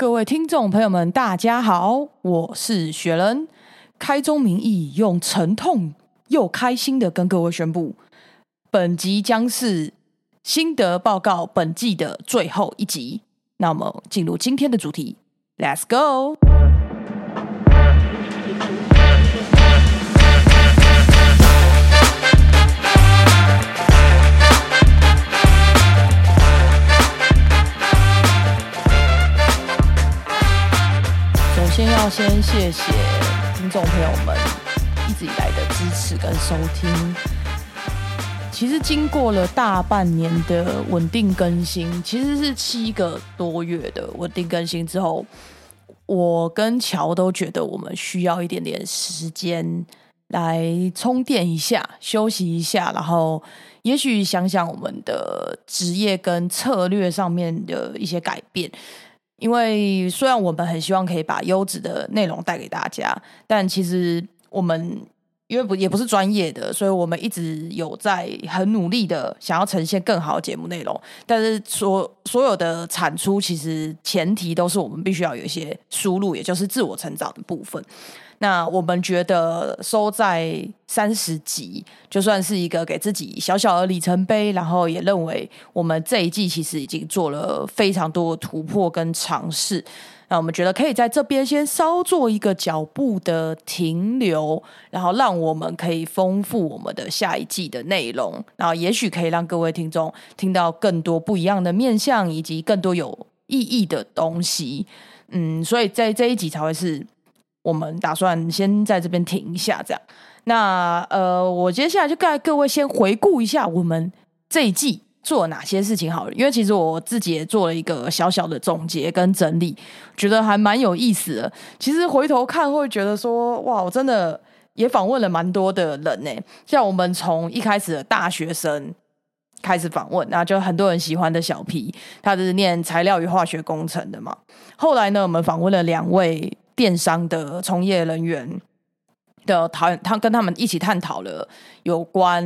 各位听众朋友们，大家好，我是雪人。开宗明义，用沉痛又开心的跟各位宣布，本集将是心得报告本季的最后一集。那么，进入今天的主题，Let's go。先谢谢听众朋友们一直以来的支持跟收听。其实经过了大半年的稳定更新，其实是七个多月的稳定更新之后，我跟乔都觉得我们需要一点点时间来充电一下、休息一下，然后也许想想我们的职业跟策略上面的一些改变。因为虽然我们很希望可以把优质的内容带给大家，但其实我们因为不也不是专业的，所以我们一直有在很努力的想要呈现更好的节目内容。但是所所有的产出，其实前提都是我们必须要有一些输入，也就是自我成长的部分。那我们觉得收在三十集，就算是一个给自己小小的里程碑，然后也认为我们这一季其实已经做了非常多的突破跟尝试。那我们觉得可以在这边先稍做一个脚步的停留，然后让我们可以丰富我们的下一季的内容，然后也许可以让各位听众听到更多不一样的面向，以及更多有意义的东西。嗯，所以在这一集才会是。我们打算先在这边停一下，这样。那呃，我接下来就带各位先回顾一下我们这一季做了哪些事情好了。因为其实我自己也做了一个小小的总结跟整理，觉得还蛮有意思的。其实回头看会觉得说，哇，我真的也访问了蛮多的人呢。像我们从一开始的大学生开始访问，那就很多人喜欢的小皮，他是念材料与化学工程的嘛。后来呢，我们访问了两位。电商的从业人员的讨，他跟他们一起探讨了有关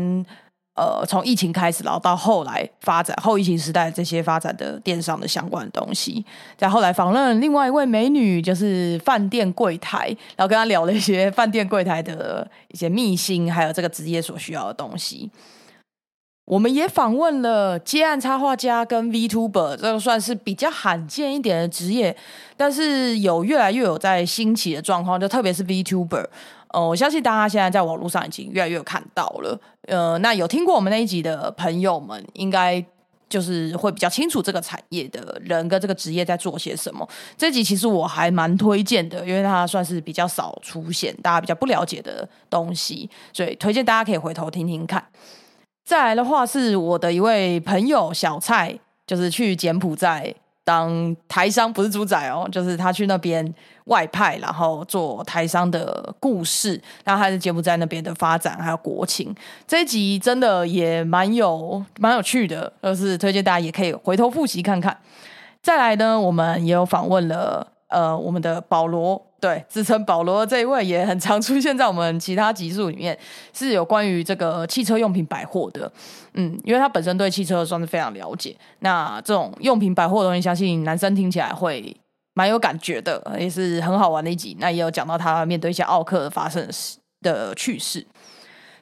呃，从疫情开始，然后到后来发展后疫情时代这些发展的电商的相关的东西。再后来访问另外一位美女，就是饭店柜台，然后跟他聊了一些饭店柜台的一些秘辛，还有这个职业所需要的东西。我们也访问了接案插画家跟 Vtuber，这个算是比较罕见一点的职业，但是有越来越有在兴起的状况，就特别是 Vtuber，呃，我相信大家现在在网络上已经越来越看到了。呃，那有听过我们那一集的朋友们，应该就是会比较清楚这个产业的人跟这个职业在做些什么。这集其实我还蛮推荐的，因为它算是比较少出现，大家比较不了解的东西，所以推荐大家可以回头听听看。再来的话，是我的一位朋友小蔡，就是去柬埔寨当台商，不是猪仔哦，就是他去那边外派，然后做台商的故事，然后还是柬埔寨那边的发展，还有国情。这一集真的也蛮有蛮有趣的，就是推荐大家也可以回头复习看看。再来呢，我们也有访问了呃我们的保罗。对，自称保罗这一位也很常出现在我们其他集数里面，是有关于这个汽车用品百货的。嗯，因为他本身对汽车算是非常了解。那这种用品百货的东西，相信男生听起来会蛮有感觉的，也是很好玩的一集。那也有讲到他面对一些奥克发生的事的趣事。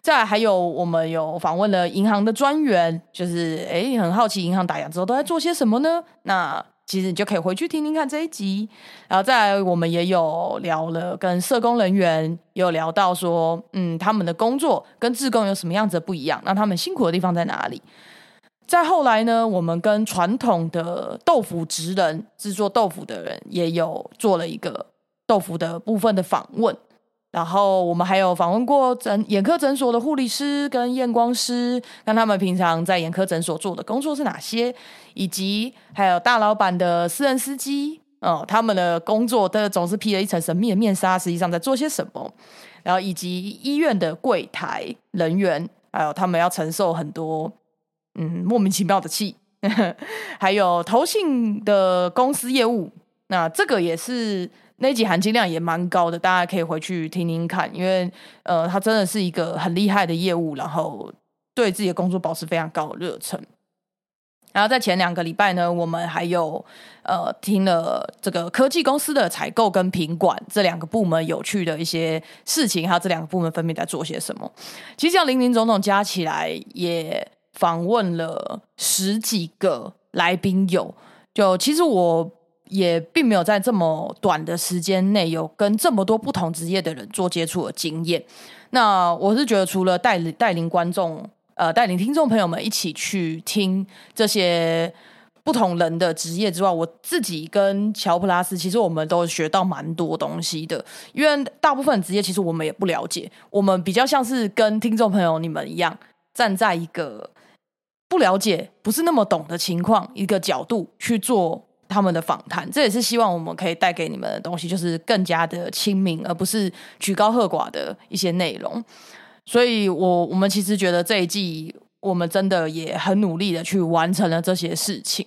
再还有，我们有访问了银行的专员，就是哎，很好奇银行打烊之后都在做些什么呢？那其实你就可以回去听听看这一集，然后再来我们也有聊了跟社工人员有聊到说，嗯，他们的工作跟志工有什么样子的不一样？那他们辛苦的地方在哪里？再后来呢，我们跟传统的豆腐职人制作豆腐的人也有做了一个豆腐的部分的访问。然后我们还有访问过诊眼科诊所的护理师跟验光师，看他们平常在眼科诊所做的工作是哪些，以及还有大老板的私人司机，哦，他们的工作的总是披了一层神秘的面纱，实际上在做些什么。然后以及医院的柜台人员，还有他们要承受很多嗯莫名其妙的气，还有投信的公司业务，那这个也是。那集含金量也蛮高的，大家可以回去听听看，因为呃，他真的是一个很厉害的业务，然后对自己的工作保持非常高的热忱。然后在前两个礼拜呢，我们还有呃听了这个科技公司的采购跟品管这两个部门有趣的一些事情，还有这两个部门分别在做些什么。其实这样林林总总加起来，也访问了十几个来宾有。就其实我也并没有在这么短的时间内有跟这么多不同职业的人做接触的经验。那我是觉得，除了带领带领观众。呃，带领听众朋友们一起去听这些不同人的职业之外，我自己跟乔普拉斯，其实我们都学到蛮多东西的。因为大部分职业其实我们也不了解，我们比较像是跟听众朋友你们一样，站在一个不了解、不是那么懂的情况一个角度去做他们的访谈。这也是希望我们可以带给你们的东西，就是更加的亲民，而不是举高喝寡的一些内容。所以，我我们其实觉得这一季我们真的也很努力的去完成了这些事情。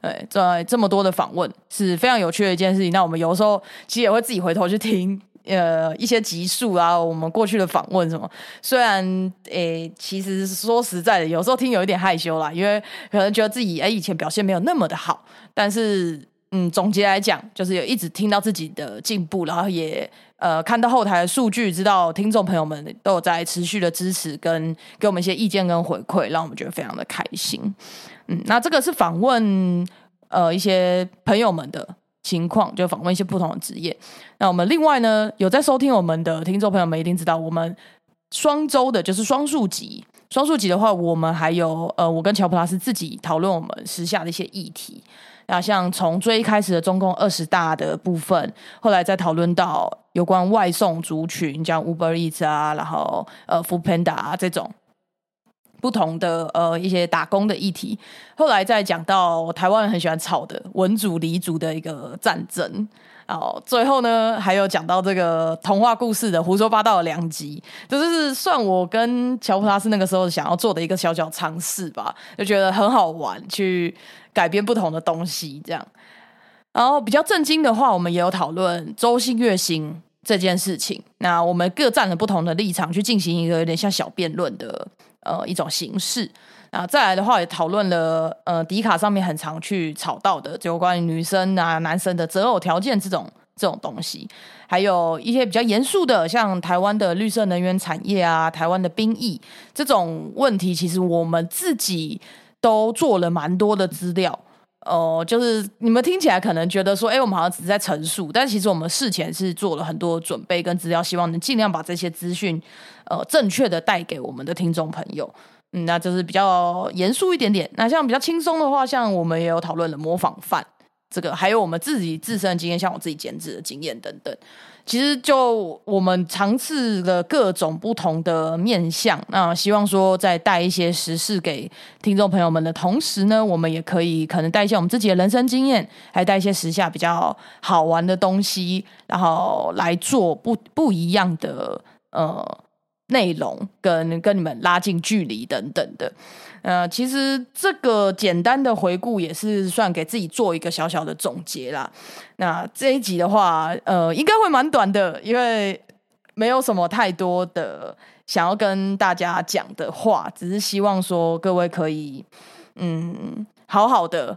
对，在这么多的访问是非常有趣的一件事情。那我们有时候其实也会自己回头去听，呃，一些集数啊，我们过去的访问什么。虽然，诶，其实说实在的，有时候听有一点害羞啦，因为可能觉得自己诶以前表现没有那么的好，但是。嗯，总结来讲，就是有一直听到自己的进步，然后也呃看到后台的数据，知道听众朋友们都有在持续的支持，跟给我们一些意见跟回馈，让我们觉得非常的开心。嗯，那这个是访问呃一些朋友们的情况，就访问一些不同的职业。那我们另外呢，有在收听我们的听众朋友们一定知道，我们双周的就是双数集，双数集的话，我们还有呃，我跟乔普拉斯自己讨论我们时下的一些议题。那像从最一开始的中共二十大的部分，后来再讨论到有关外送族群，像 Uber Eats 啊，然后呃 Food Panda 啊这种不同的呃一些打工的议题，后来再讲到台湾人很喜欢吵的文主黎族的一个战争。哦，最后呢，还有讲到这个童话故事的胡说八道的两集，就是算我跟乔普拉斯那个时候想要做的一个小小尝试吧，就觉得很好玩，去改编不同的东西这样。然后比较震惊的话，我们也有讨论周星月薪这件事情，那我们各站了不同的立场，去进行一个有点像小辩论的呃一种形式。啊，再来的话也讨论了，呃，迪卡上面很常去吵到的，就关于女生啊、男生的择偶条件这种这种东西，还有一些比较严肃的，像台湾的绿色能源产业啊、台湾的兵役这种问题，其实我们自己都做了蛮多的资料。哦，就是你们听起来可能觉得说，哎，我们好像只是在陈述，但其实我们事前是做了很多准备跟资料，希望能尽量把这些资讯，呃，正确的带给我们的听众朋友。嗯，那就是比较严肃一点点。那像比较轻松的话，像我们也有讨论了模仿犯这个，还有我们自己自身的经验，像我自己剪纸的经验等等。其实就我们尝试了各种不同的面向，那希望说在带一些时事给听众朋友们的同时呢，我们也可以可能带一些我们自己的人生经验，还带一些时下比较好玩的东西，然后来做不不一样的呃。内容跟跟你们拉近距离等等的，呃，其实这个简单的回顾也是算给自己做一个小小的总结啦。那这一集的话，呃，应该会蛮短的，因为没有什么太多的想要跟大家讲的话，只是希望说各位可以嗯好好的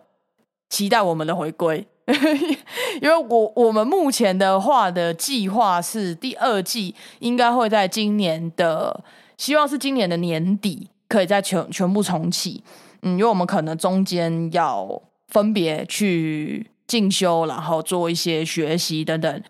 期待我们的回归。因为我我们目前的话的计划是第二季应该会在今年的，希望是今年的年底可以再全全部重启。嗯，因为我们可能中间要分别去进修，然后做一些学习等等，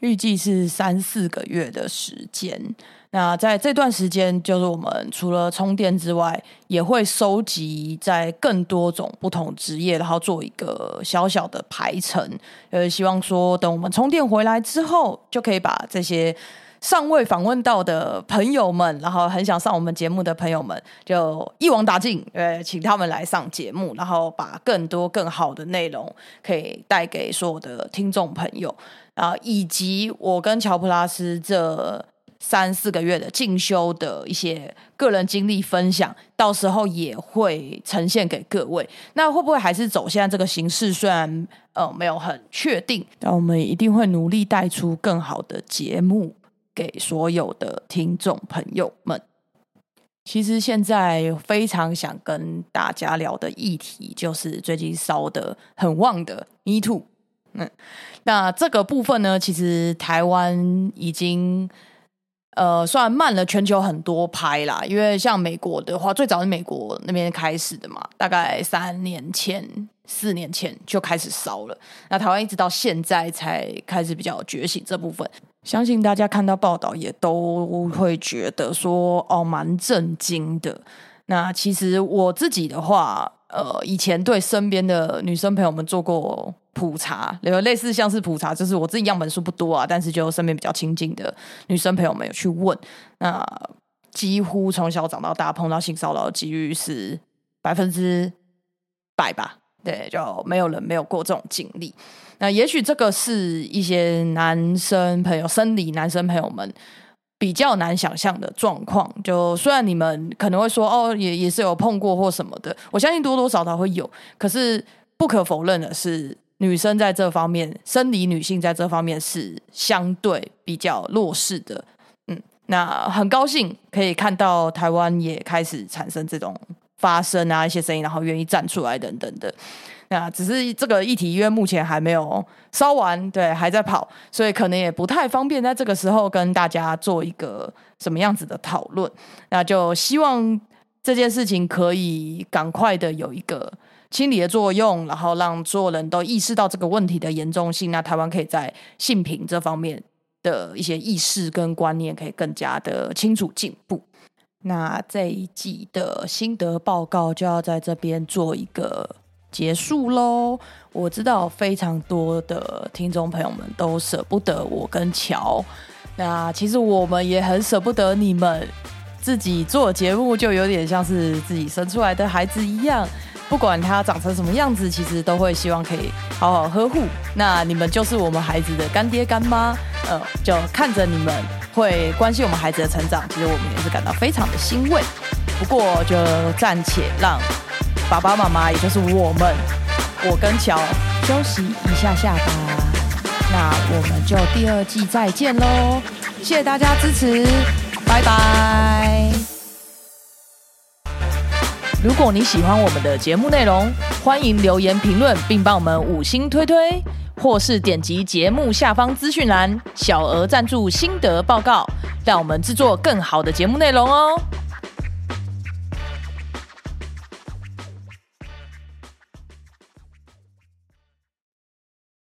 预计是三四个月的时间。那在这段时间，就是我们除了充电之外，也会收集在更多种不同职业，然后做一个小小的排程。呃，希望说等我们充电回来之后，就可以把这些尚未访问到的朋友们，然后很想上我们节目的朋友们，就一网打尽，呃，请他们来上节目，然后把更多更好的内容可以带给所有的听众朋友啊，以及我跟乔普拉斯这。三四个月的进修的一些个人经历分享，到时候也会呈现给各位。那会不会还是走现在这个形式？虽然呃没有很确定，但我们一定会努力带出更好的节目给所有的听众朋友们。其实现在非常想跟大家聊的议题，就是最近烧的很旺的 Me Too。嗯，那这个部分呢，其实台湾已经呃算慢了全球很多拍啦，因为像美国的话，最早是美国那边开始的嘛，大概三年前、四年前就开始烧了。那台湾一直到现在才开始比较觉醒这部分。相信大家看到报道也都会觉得说哦，蛮震惊的。那其实我自己的话，呃，以前对身边的女生朋友们做过普查，有类似像是普查，就是我自己样本数不多啊，但是就身边比较亲近的女生朋友们有去问，那几乎从小长到大碰到性骚扰的几率是百分之百吧？对，就没有人没有过这种经历。那也许这个是一些男生朋友、生理男生朋友们比较难想象的状况。就虽然你们可能会说哦，也也是有碰过或什么的，我相信多多少少会有。可是不可否认的是，女生在这方面，生理女性在这方面是相对比较弱势的。嗯，那很高兴可以看到台湾也开始产生这种发声啊一些声音，然后愿意站出来等等的。那只是这个议题，因为目前还没有烧完，对，还在跑，所以可能也不太方便在这个时候跟大家做一个什么样子的讨论。那就希望这件事情可以赶快的有一个清理的作用，然后让所有人都意识到这个问题的严重性。那台湾可以在性平这方面的一些意识跟观念可以更加的清楚进步。那这一季的心得报告就要在这边做一个。结束喽！我知道非常多的听众朋友们都舍不得我跟乔，那其实我们也很舍不得你们。自己做节目就有点像是自己生出来的孩子一样，不管他长成什么样子，其实都会希望可以好好呵护。那你们就是我们孩子的干爹干妈，呃，就看着你们会关心我们孩子的成长，其实我们也是感到非常的欣慰。不过就暂且让。爸爸妈妈，也就是我们，我跟乔休息一下下吧。那我们就第二季再见喽！谢谢大家支持，拜拜。如果你喜欢我们的节目内容，欢迎留言评论，并帮我们五星推推，或是点击节目下方资讯栏小额赞助心得报告，让我们制作更好的节目内容哦。